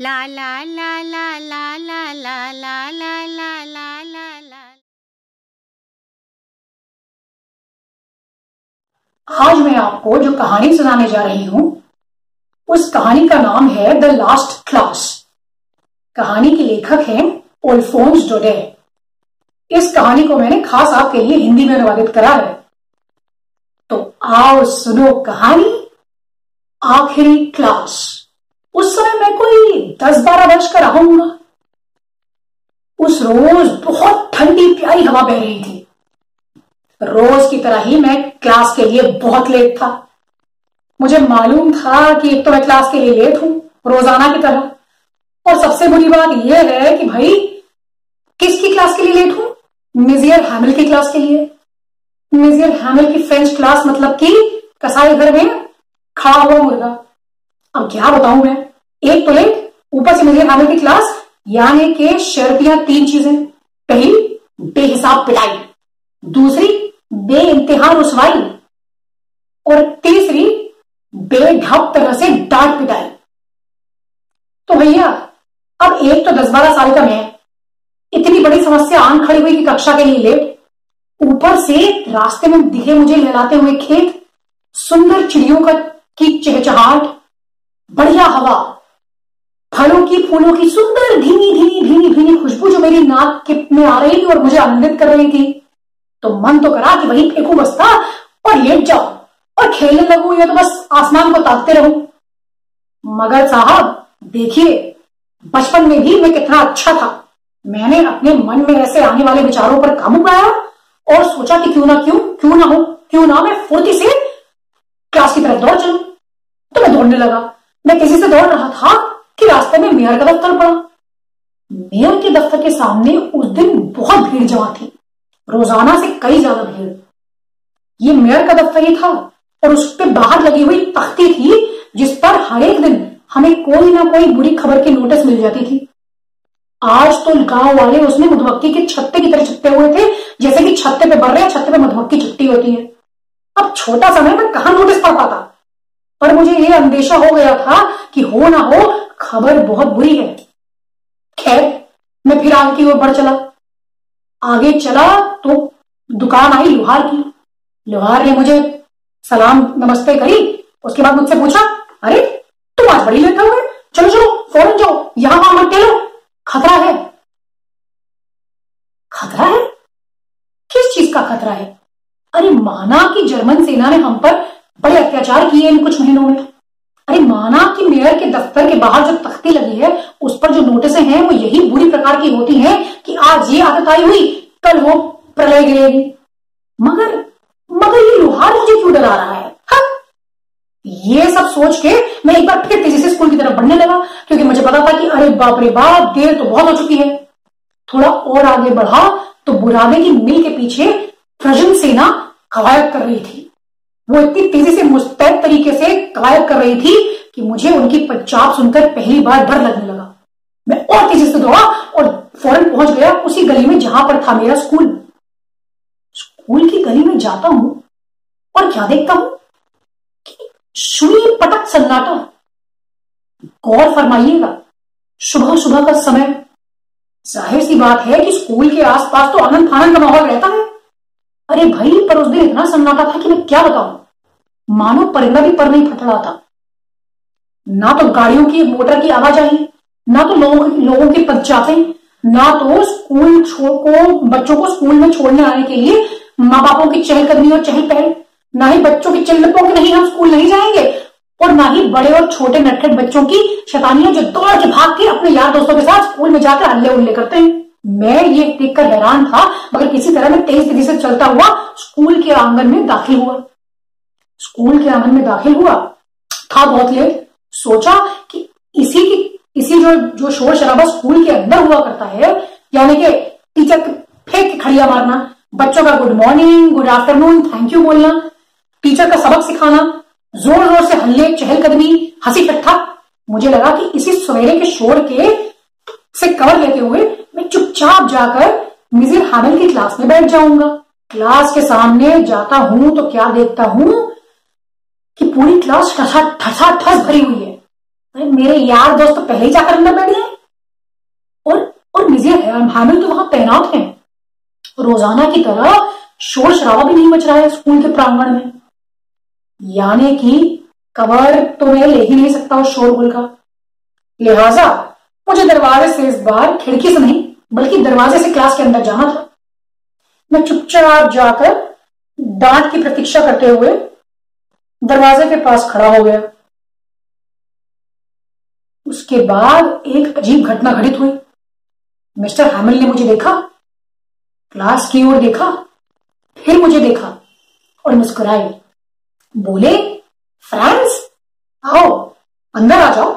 ला ला ला ला ला ला ला ला ला ला ला ला ला आज मैं आपको जो कहानी सुनाने जा रही हूँ उस कहानी का नाम है द लास्ट क्लास कहानी के लेखक हैं ओल्फोन्स डोडे इस कहानी को मैंने खास आपके लिए हिंदी में अनुवादित करा है तो आओ सुनो कहानी आखिरी क्लास उस समय मैं कोई दस बारह वर्ष का रहूँगा उस रोज बहुत ठंडी प्यारी हवा बह रही थी। रोज की तरह ही मैं क्लास के लिए बहुत लेट था। मुझे मालूम था कि एक तो मैं क्लास के लिए लेट हूँ, रोज़ाना की तरह। और सबसे बुरी बात यह है कि भाई, किसकी क्लास के लिए लेट हूँ? मिजियर हैमिल की क्लास के लिए। मिजियर हैमिल की फ्रेंच क्लास मतलब कि कसाई घर में खड़ा हुआ मुर्गा। अब क्या बताऊँ मैं? एक तो लेट ऊपर से मिजियर हैमिल की क्लास यानी के शर्तियाँ तीन चीज़ें। पहली, बेहिसाब पिटाई। दूसरी बे इम्तिहान रुसवाई। और तीसरी बेढप तरह से डांट पिटाई। तो भैया, अब एक तो दस बारह साल का मैं, इतनी बड़ी समस्या आन खड़ी हुई कि कक्षा के लिए लेट। ऊपर से रास्ते में दिखे मुझे लहलाते हुए खेत, सुंदर चिड़ियों का की चहचहाट बढ़िया हवा। फलों की, फूलों की सुंदर धीमी धीमी धीमी धीमी खुशबू जो मेरी नाक के में आ रही थी और मुझे आनंदित कर रही थी। तो मन तो करा कि वही फेंकू बस्ता और लेट जाओ और खेलने लगू, या तो बस आसमान को ताकते रहू। मगर साहब, देखिए, बचपन में भी मैं कितना अच्छा था। मैंने अपने मन में ऐसे आने वाले विचारों पर काबू पाया और सोचा कि क्यों ना क्यों क्यों ना हो, क्यों ना मैं फुर्ती से क्लास की तरफ़ दौड़ चलू। तो मैं दौड़ने लगा। मैं किसी से दौड़ रहा था कि रास्ते में मेयर का दफ्तर पड़ा। मेयर के दफ्तर के सामने उस दिन बहुत भीड़ जमा थी। रोज़ाना से कई ज़्यादा भीड़। ये मेयर का दफ्तर ही था और उस पर बाहर लगी हुई तख्ती थी जिस पर हर एक दिन हमें कोई ना कोई बुरी खबर की नोटिस मिल जाती थी। आज तो गाँव वाले उसमें मधुमक्खी के छत्ते की तरह छत्ते हुए थे, जैसे कि छत्ते पे बढ़ रहे छत्ते पे मधुमक्खी छुट्टी होती है। अब छोटा समय में कहा नोटिस पढ़ पाता? पर मुझे यह अंदेशा हो गया था कि हो ना हो, खबर बहुत बुरी है। खैर, मैं फिर आगे की ओर बढ़ चला। आगे चला तो दुकान आई लोहार की। लोहार ने मुझे सलाम, नमस्ते करी, उसके बाद मुझसे पूछा, अरे, तुम आज बड़ी लेट हो चलो चलो, फ़ौरन जाओ, यहाँ वहाँ मत टेलो। खतरा है। खतरा है? किस चीज़ का खतरा है? अरे, माना कि जर्मन सेना ने हम पर बड़े अत्याचार किए इन कुछ महीनों में अरे माना कि मेयर के दफ्तर के बाहर जो तख्ती लगी है, उस पर जो नोटिस हैं, वो यही बुरी प्रकार की होती हैं कि आज ये आदत आई हुई, कल वो प्रलय गिरेगी। मगर मगर ये लोहार मुझे क्यों डरा रहा है? हा? ये सब सोच के मैं एक बार फिर तेज़ी से स्कूल की तरफ़ बढ़ने लगा, क्योंकि मुझे पता था कि अरे बाप रे बाप, देर तो बहुत हो चुकी है। थोड़ा और आगे बढ़ा तो बुरादे की मिल के पीछे प्रजन सेना कवायद कर रही थी। वो इतनी तेज़ी से मुस्तैद तरीके से कवायद कर रही थी कि मुझे उनकी पंचाब सुनकर पहली बार डर लगने लगा। मैं और तेज़ी से दौड़ा और फ़ौरन पहुँच गया उसी गली में जहाँ पर था मेरा स्कूल। स्कूल की गली में जाता हूँ और क्या देखता हूँ? कि शुनी पटक सन्नाटा। गौर फरमाइएगा सुबह सुबह का समय। ज़ाहिर सी बात है कि स्कूल के आसपास तो आनंद फानंद का माहौल रहता है। अरे भाई, पर उस दिन इतना सन्नाटा था कि मैं क्या बताऊँ? मानो परिंदा भी पर नहीं फट रहा था। ना तो गाड़ियों की, मोटर की आवाज़ आई ना तो लोगों लोगों की पंचायतें ना तो स्कूल को, बच्चों को स्कूल में छोड़ने आने के लिए माँ बापों की चहलकदमी और चहल पहल ना ही बच्चों की चिल्लपों की नहीं हम स्कूल नहीं जाएँगे, और ना ही बड़े और छोटे नटखट बच्चों की शतानियाँ जो दौड़ के भाग के अपने यार दोस्तों के साथ स्कूल में जाकर हल्ले उल्ले करते हैं। मैं ये देखकर हैरान था, मगर किसी तरह मैं तेज तेज़ी से चलता हुआ स्कूल के आँगन में दाखिल हुआ। स्कूल के आँगन में दाखिल हुआ। था बहुत लेट। सोचा कि इसी की, इसी जो जो शोर शराबा स्कूल के अंदर हुआ करता है, यानी कि टीचर फेंक के खड़िया मारना, बच्चों का good morning good afternoon thank you बोलना, टीचर का सबक सिखाना, ज़ोर ज़ोर से हल्ले चहलकदमी हँसी ठट्ठा। मुझे लगा कि इसी सवेरे के शोर के से कवर लेते हुए चुपचाप जाकर मिजिर हानल की क्लास में बैठ जाऊँगा। क्लास के सामने जाता हूँ तो क्या देखता हूँ कि पूरी क्लास ठसा ठसा ठस भरी हुई है। मेरे यार दोस्त तो पहले ही जाकर अंदर बैठ गए। और और मिजियर हैमिल तो वहाँ तैनात हैं। रोज़ाना की तरह शोर शराबा भी नहीं मच रहा है स्कूल के प्रांगण में। यानी कि कवर तो मैं ले ही नहीं सकता उस शोरगुल का। लिहाजा, मुझे दरवाजे से इस बार खिड़की से नहीं बल्कि दरवाजे से क्लास के अंदर जाना था। मैं चुपचाप जाकर डांट की प्रतीक्षा करते हुए दरवाजे के पास खड़ा हो गया। उसके बाद एक अजीब घटना घटित हुई। मिस्टर हैमिल ने मुझे देखा, क्लास की ओर देखा, फिर मुझे देखा और मुस्कुराए बोले, फ्रेंड्स, आओ, अंदर आ जाओ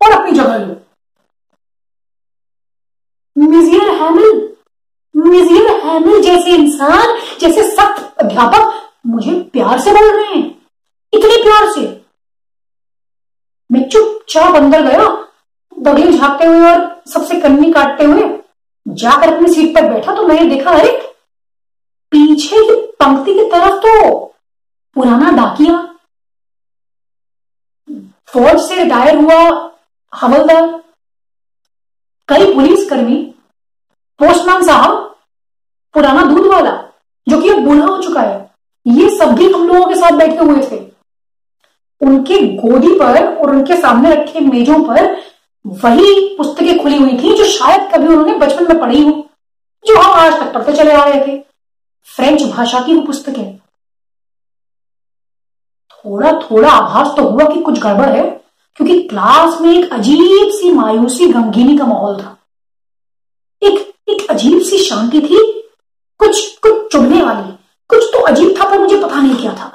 और अपनी जगह लो। मिजियर हैमिल। मिजियर हैमिल जैसे इंसान, जैसे सख्त अध्यापक मुझे प्यार से बोल रहे हैं। इतने प्यार से। मैं चुपचाप अंदर गया बगले झांकते हुए और सबसे कन्नी काटते हुए जाकर अपनी सीट पर बैठा तो मैंने देखा, अरे, पीछे की पंक्ति की तरफ़ तो पुराना डाकिया। फौज से रिटायर हुआ हवलदार, कई पुलिसकर्मी पोस्टमैन साहब, पुराना दूध वाला जो कि अब बूढ़ा हो चुका है, ये सब भी हम लोगों के साथ बैठे हुए थे। उनके गोदी पर और उनके सामने रखे मेजों पर वही पुस्तकें खुली हुई थी, जो शायद कभी उन्होंने बचपन में पढ़ी हो, जो हम आज तक पढ़ते चले आ रहे थे। फ्रेंच भाषा की वो पुस्तकें। थोड़ा थोड़ा आभास तो हुआ कि कुछ गड़बड़ है, क्योंकि क्लास में एक अजीब सी मायूसी गमगीनी का माहौल था। एक अजीब सी शांति थी। कुछ कुछ चुभने वाली, कुछ तो अजीब था पर मुझे पता नहीं क्या था।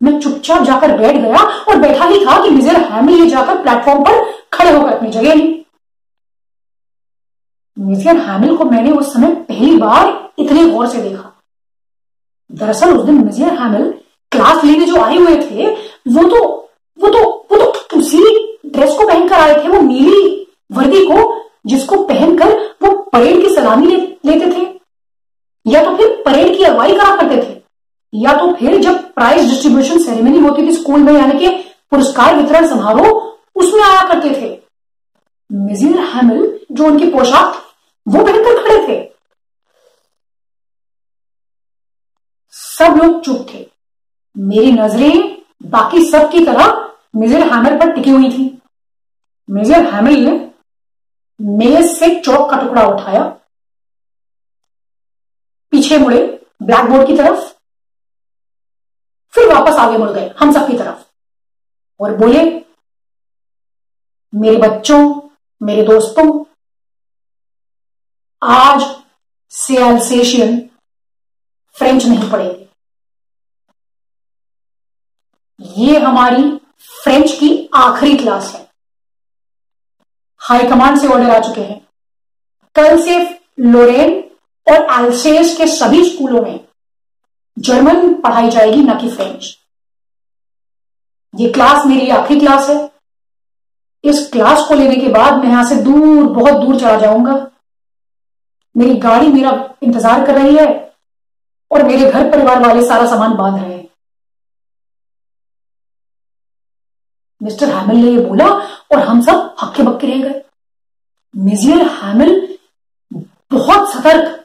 मैं चुपचाप जाकर बैठ गया और बैठा ही था कि मिजर हैमिल ये जाकर प्लेटफॉर्म पर खड़े होकर अपनी जगह ली। मिजर हैमिल को मैंने उस समय पहली बार इतने गौर से देखा। दरअसल उस दिन मिजर हैमिल क्लास लेने जो आए हुए थे, वो तो वो तो वो तो उसी ड्रेस को पहनकर आए थे, वो नीली वर्दी को जिसको पहनकर परेड की सलामी ले, लेते थे? या तो फिर परेड की अगुवाई करा करते थे? या तो फिर जब प्राइज डिस्ट्रीब्यूशन सेरेमनी होती थी स्कूल में यानी कि पुरस्कार वितरण समारोह उसमें आया करते थे? मिजिर हैमिल जो उनकी पोशाक वो पहनकर खड़े थे। सब लोग चुप थे। मेरी नज़रें बाकी सब की तरह मेजर हैमर पर टिकी हुई थी। मेजर हैमर ने मेज से चौक का टुकड़ा उठाया। पीछे मुड़े ब्लैक बोर्ड की तरफ़। फिर वापस आगे मुड़ गए, हम सबकी तरफ़। और बोले, मेरे बच्चों, मेरे दोस्तों, आज से एल्सेशियन फ्रेंच नहीं पढ़ेगी। ये हमारी फ्रेंच की आखिरी क्लास है। हाईकमांड से ऑर्डर आ चुके हैं। कल से लोरेन और एल्सेस के सभी स्कूलों में जर्मन पढ़ाई जाएगी, न कि फ्रेंच। ये क्लास मेरी आखिरी क्लास है। इस क्लास को लेने के बाद मैं यहाँ से दूर, बहुत दूर चला जाऊँगा। मेरी गाड़ी मेरा इंतज़ार कर रही है और मेरे घर परिवार वाले सारा सामान बाँध रहे हैं। मिस्टर हैमिल ने ये बोला और हम सब हक्के बक्के रह गए। मिजियर हैमिल बहुत सतर्क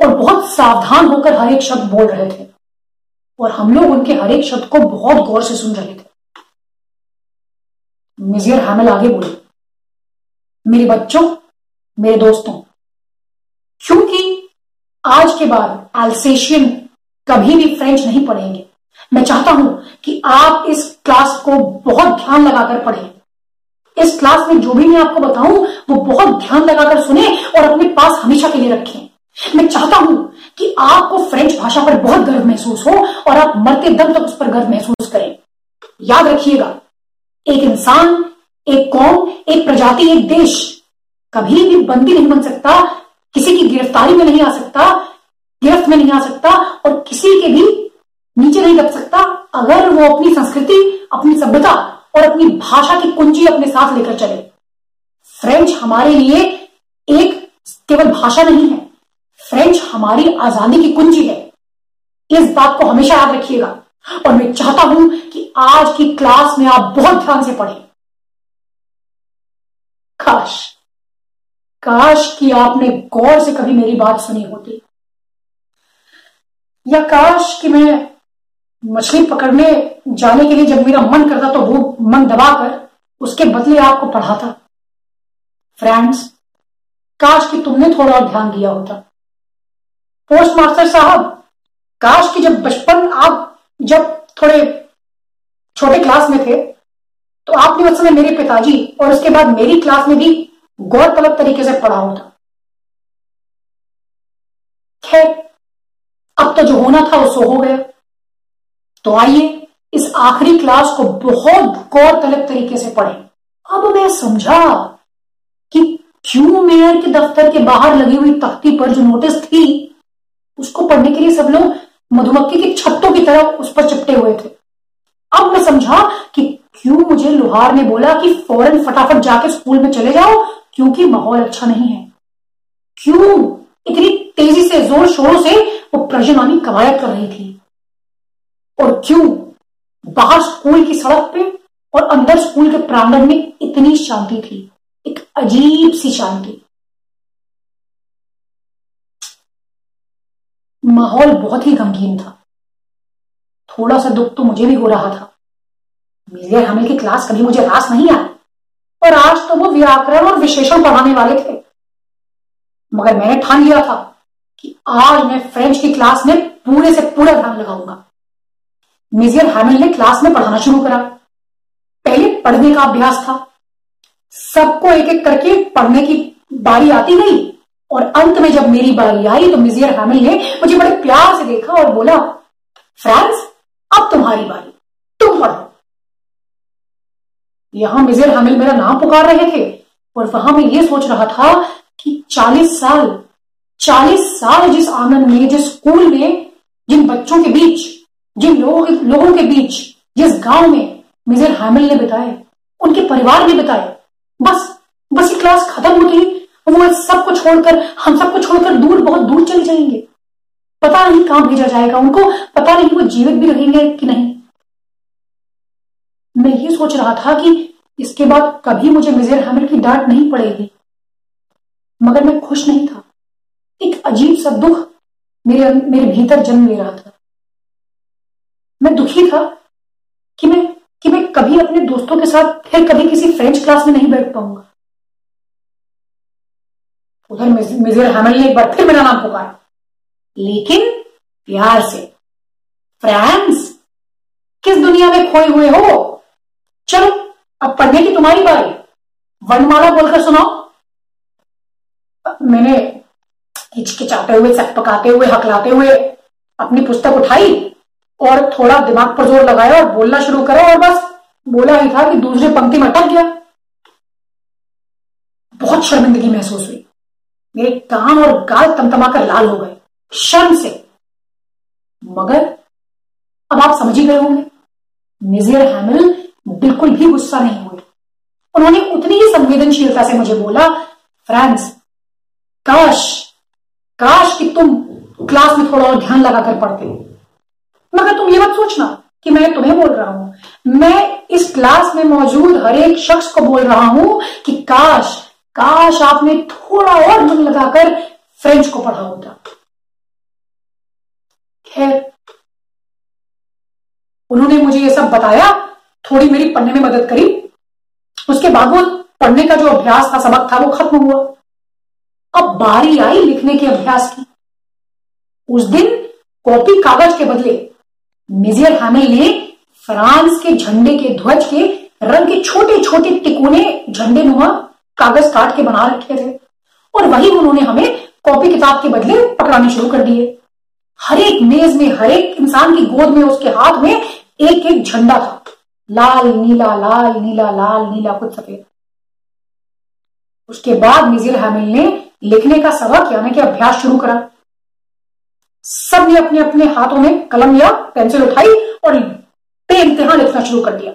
और बहुत सावधान होकर हर एक शब्द बोल रहे थे और हम लोग उनके हर एक शब्द को बहुत गौर से सुन रहे थे। मिजियर हैमिल आगे बोले, मेरे बच्चों, मेरे दोस्तों, क्योंकि आज के बाद एल्सेशियन कभी भी फ्रेंच नहीं पढ़ेंगे मैं चाहता हूँ कि आप इस क्लास को बहुत ध्यान लगाकर पढ़ें। इस क्लास में जो भी मैं आपको बताऊँ, वो बहुत ध्यान लगाकर सुने और अपने पास हमेशा के लिए रखें। मैं चाहता हूँ कि आपको फ्रेंच भाषा पर बहुत गर्व महसूस हो और आप मरते दम तक उस पर गर्व महसूस करें। याद रखिएगा, एक इंसान, एक कौम, एक प्रजाति, एक देश कभी भी बंदी नहीं बन सकता, किसी की गिरफ्तारी में नहीं आ सकता, गिरफ्त में नहीं आ सकता और किसी के भी नीचे नहीं दब सकता अगर वो अपनी संस्कृति, अपनी सभ्यता और अपनी भाषा की कुंजी अपने साथ लेकर चले। फ्रेंच हमारे लिए एक केवल भाषा नहीं है। फ्रेंच हमारी आज़ादी की कुंजी है। इस बात को हमेशा याद रखिएगा। और मैं चाहता हूँ कि आज की क्लास में आप बहुत ध्यान से पढ़ें। काश काश कि आपने गौर से कभी मेरी बात सुनी होती। या काश कि मैं मछली पकड़ने जाने के लिए जब मेरा मन करता तो वो मन दबाकर उसके बदले आपको पढ़ाता। फ्रेंड्स काश कि तुमने थोड़ा और ध्यान दिया होता। पोस्ट मास्टर साहब, काश कि जब बचपन आप जब थोड़े छोटे क्लास में थे तो आपने उस समय मेरे पिताजी और उसके बाद मेरी क्लास में भी गौरतलब तरीके से पढ़ा होता। खैर, अब तो जो होना था वो सो हो गया। तो आइए इस आखिरी क्लास को बहुत गौरतलब तरीके से पढ़ें। अब मैं समझा कि क्यों मेयर के दफ्तर के बाहर लगी हुई तख्ती पर जो नोटिस थी, उसको पढ़ने के लिए सब लोग मधुमक्खी के छत्तों की तरह उस पर चिपटे हुए थे। अब मैं समझा कि क्यों मुझे लोहार ने बोला कि फ़ौरन फटाफट जाके स्कूल में चले जाओ, क्योंकि माहौल अच्छा नहीं है। क्यों इतनी तेज़ी से ज़ोर शोरों से वो प्रजनामी कवायद कर रही थी? और क्यों? बाहर स्कूल की सड़क पे और अंदर स्कूल के प्रांगण में इतनी शांति थी, एक अजीब सी शांति। माहौल बहुत ही गमगीन था। थोड़ा सा दुख तो मुझे भी हो रहा था। मिलियर हमें की क्लास कभी मुझे रास नहीं आई, और आज तो वो व्याकरण और विशेषण पढ़ाने वाले थे। मगर मैंने ठान लिया था कि आज मैं फ्रेंच की क्लास में पूरे से पूरा ध्यान लगाऊँगा। मिजियर हैमिल ने क्लास में पढ़ाना शुरू करा। पहले पढ़ने का अभ्यास था। सबको एक एक करके पढ़ने की बारी आती गई और अंत में जब मेरी बारी आई तो मिजियर हैमिल ने मुझे बड़े प्यार से देखा और बोला फ्रांस अब तुम्हारी बारी। तुम पढ़ो। यहाँ मिजियर हैमिल मेरा नाम पुकार रहे थे और वहाँ मैं ये सोच रहा था कि चालीस साल चालीस साल जिस आँगन में, जिस स्कूल में, जिन बच्चों के बीच जिन लोगों लोगों के बीच, जिस गाँव में मिजियर हैमिल ने बिताए, उनके परिवार ने बिताए, बस बस ये क्लास खत्म होती ही। वो सबको छोड़कर, हम सबको छोड़कर दूर, बहुत दूर चले जाएँगे। पता नहीं कहाँ भेजा जाएगा उनको, पता नहीं वो जीवित भी रहेंगे कि नहीं। मैं ये सोच रहा था कि इसके बाद कभी मुझे मिजेर हैमिल की डांट नहीं पड़ेगी। मगर मैं खुश नहीं था। एक अजीब सा दुख मेरे मेरे भीतर जन्म ले रहा था। मैं दुखी था कि मैं कि मैं कभी अपने दोस्तों के साथ फिर कभी किसी फ्रेंच क्लास में नहीं बैठ पाऊँगा। उधर मिजिर हैमल ने एक बार फिर मेरा नाम पुकारा। लेकिन प्यार से फ्रांस किस दुनिया में खोए हुए हो? चलो, अब पढ़ने की तुम्हारी बारी। वर्णमाला बोलकर सुनाओ। मैंने हिचकिचाते हुए पकाते हुए, हकलाते हुए अपनी पुस्तक उठाई। और थोड़ा दिमाग पर ज़ोर लगाया और बोलना शुरू करा और बस बोला ही था कि दूसरी पंक्ति में अटक गया। बहुत शर्मिंदगी महसूस हुई। मेरे कान और गाल तमतमाकर लाल हो गए, शर्म से। मगर अब आप समझ ही गए होंगे निजियर हैमिल बिल्कुल भी गुस्सा नहीं हुए। उन्होंने उतनी ही संवेदनशीलता से मुझे बोला फ्रांस काश काश कि तुम क्लास में थोड़ा और ध्यान लगाकर पढ़ते। मगर तुम ये मत सोचना कि मैं तुम्हें बोल रहा हूँ। मैं इस क्लास में मौजूद हर एक शख्स को बोल रहा हूँ कि काश काश आपने थोड़ा और मन लगाकर फ्रेंच को पढ़ा होता। खैर, उन्होंने मुझे ये सब बताया, थोड़ी मेरी पढ़ने में मदद करी। उसके बाद वो पढ़ने का जो अभ्यास था, सबक था, वो खत्म हुआ। अब बारी आई लिखने के अभ्यास की। उस दिन कॉपी कागज़ के बदले मिजियर हैमिल ने फ्रांस के झंडे के ध्वज के रंग के छोटे छोटे टिकोने झंडे नुमा कागज़ काट के बना रखे थे। और वही उन्होंने हमें कॉपी किताब के बदले पकड़ाने शुरू कर दिए। हर एक मेज में, हर एक इंसान की गोद में, उसके हाथ में एक एक झंडा था। लाल, नीला लाल नीला लाल, नीला, कुछ सफ़ेद। उसके बाद मिजिर हैमिल ने लिखने का सबक, यानी कि अभ्यास शुरू करा। सबने अपने अपने हाथों में कलम या पेंसिल उठाई और बेइंतहा लिखना शुरू कर दिया।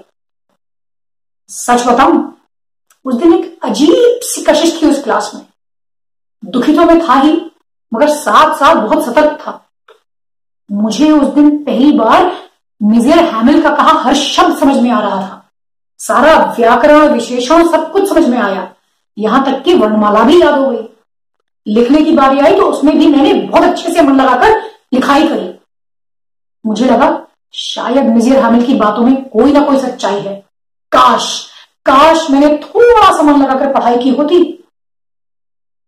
सच बताऊँ, उस दिन एक अजीब सी कशिश थी उस क्लास में। दुखी तो मैं था ही, मगर साथ साथ बहुत सतर्क था। मुझे उस दिन पहली बार मिजियर हैमिल का कहा हर शब्द समझ में आ रहा था। सारा व्याकरण, विशेषण सब कुछ समझ में आया। यहाँ तक कि वर्णमाला भी याद हो गई। लिखने की बारी आई तो उसमें भी मैंने बहुत अच्छे से मन लगाकर लिखाई करी। मुझे लगा, शायद मिजियर हामिल की बातों में कोई ना कोई सच्चाई है। काश काश मैंने थोड़ा सा मन लगाकर पढ़ाई की होती।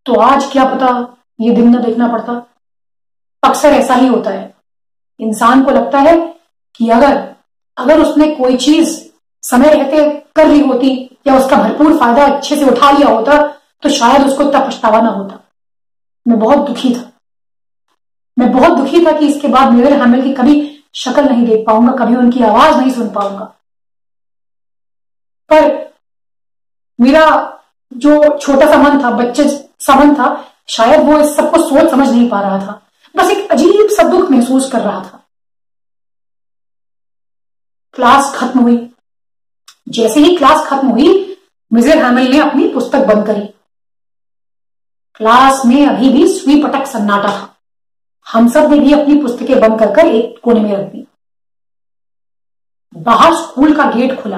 तो आज क्या पता ये दिन न देखना पड़ता। अक्सर ऐसा ही होता है। इंसान को लगता है कि अगर अगर उसने कोई चीज़ समय रहते कर ली होती या उसका भरपूर फ़ायदा अच्छे से उठा लिया होता तो शायद उसको इतना पछतावा ना होता। मैं बहुत दुखी था। मैं बहुत दुखी था कि इसके बाद मेरे हामिल की कभी शक्ल नहीं देख पाऊँगा, कभी उनकी आवाज़ नहीं सुन पाऊँगा। पर मेरा जो छोटा सा मन था, बच्चे सा मन था, शायद वो इस सबको सोच समझ नहीं पा रहा था। बस एक अजीब सा दुख महसूस कर रहा था। क्लास खत्म हुई। जैसे ही क्लास खत्म हुई, मिजिर हैमिल ने अपनी पुस्तक बंद करी। क्लास में अभी भी स्वी पटक सन्नाटा। था हम सबने भी अपनी पुस्तकें बंद कर कर एक कोने में रख दी। बाहर स्कूल का गेट खुला,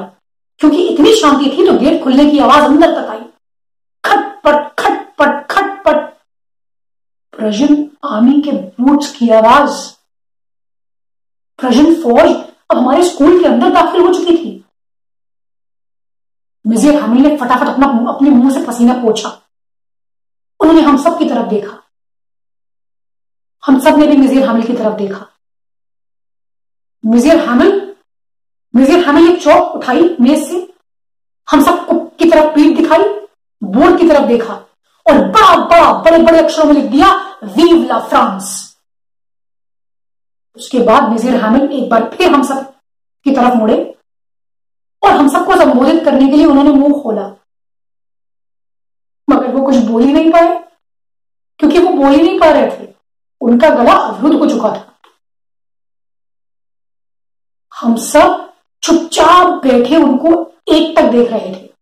क्योंकि इतनी शांति थी तो गेट खुलने की आवाज़ अंदर तक आई। खटपट खटपट खटपट। प्रजन आर्मी के बूट्स की आवाज़। प्रजन फौज अब हमारे स्कूल के अंदर दाखिल हो चुकी थी। मिजियर हामिल ने फटाफट अपना अपने मुँह से पसीना पोछा। उन्होंने हम सब की तरफ़ देखा। हम सबने भी मिजीर हामिल की तरफ़ देखा। मिजियर हामिल मिजियर हामिल ने चौक उठाई मेज से। हम सब की तरफ़ पीठ दिखाई बोर्ड की तरफ़ देखा और बड़ा बड़ा, बड़े बड़े अक्षरों में लिख दिया वीव ला फ्रांस उसके बाद मिजियर हामिल एक बार फिर हम सब की तरफ़ मुड़े और हम सबको संबोधित करने के लिए उन्होंने मुँह खोला। वो कुछ बोल ही नहीं पाए। क्योंकि वो बोल ही नहीं पा रहे थे। उनका गला अवरुद्ध हो चुका था। हम सब चुपचाप बैठे उनको एक तक देख रहे थे।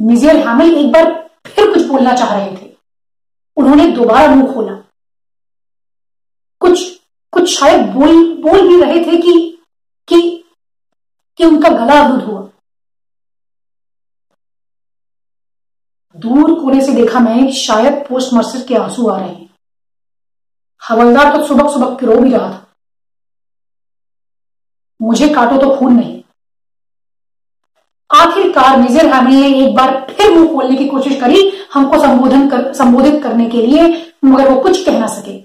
मिजियर हैमिल एक बार फिर कुछ बोलना चाह रहे थे। उन्होंने दोबारा मुँह खोला। कुछ कुछ शायद बोल बोल भी रहे थे कि कि कि उनका गला अवरुद्ध हुआ। से देखा मैं, शायद पोस्ट मर्सिस के आँसू आ रहे हैं। हवलदार तो सुबह सुबह रो भी रहा था। मुझे काटो तो खून नहीं। आखिरकार मिजर हैमिल ने एक बार फिर मुँह खोलने की कोशिश करी हमको संबोधन कर, संबोधित करने के लिए, मगर वो कुछ कह ना सके।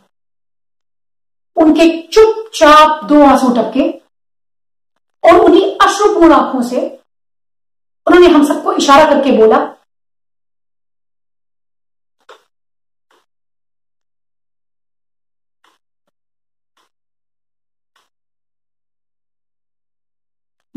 उनके चुपचाप दो आँसू टपके और उन्हीं अश्रुपूर्ण आँखों से उन्होंने हम सबको इशारा करके बोला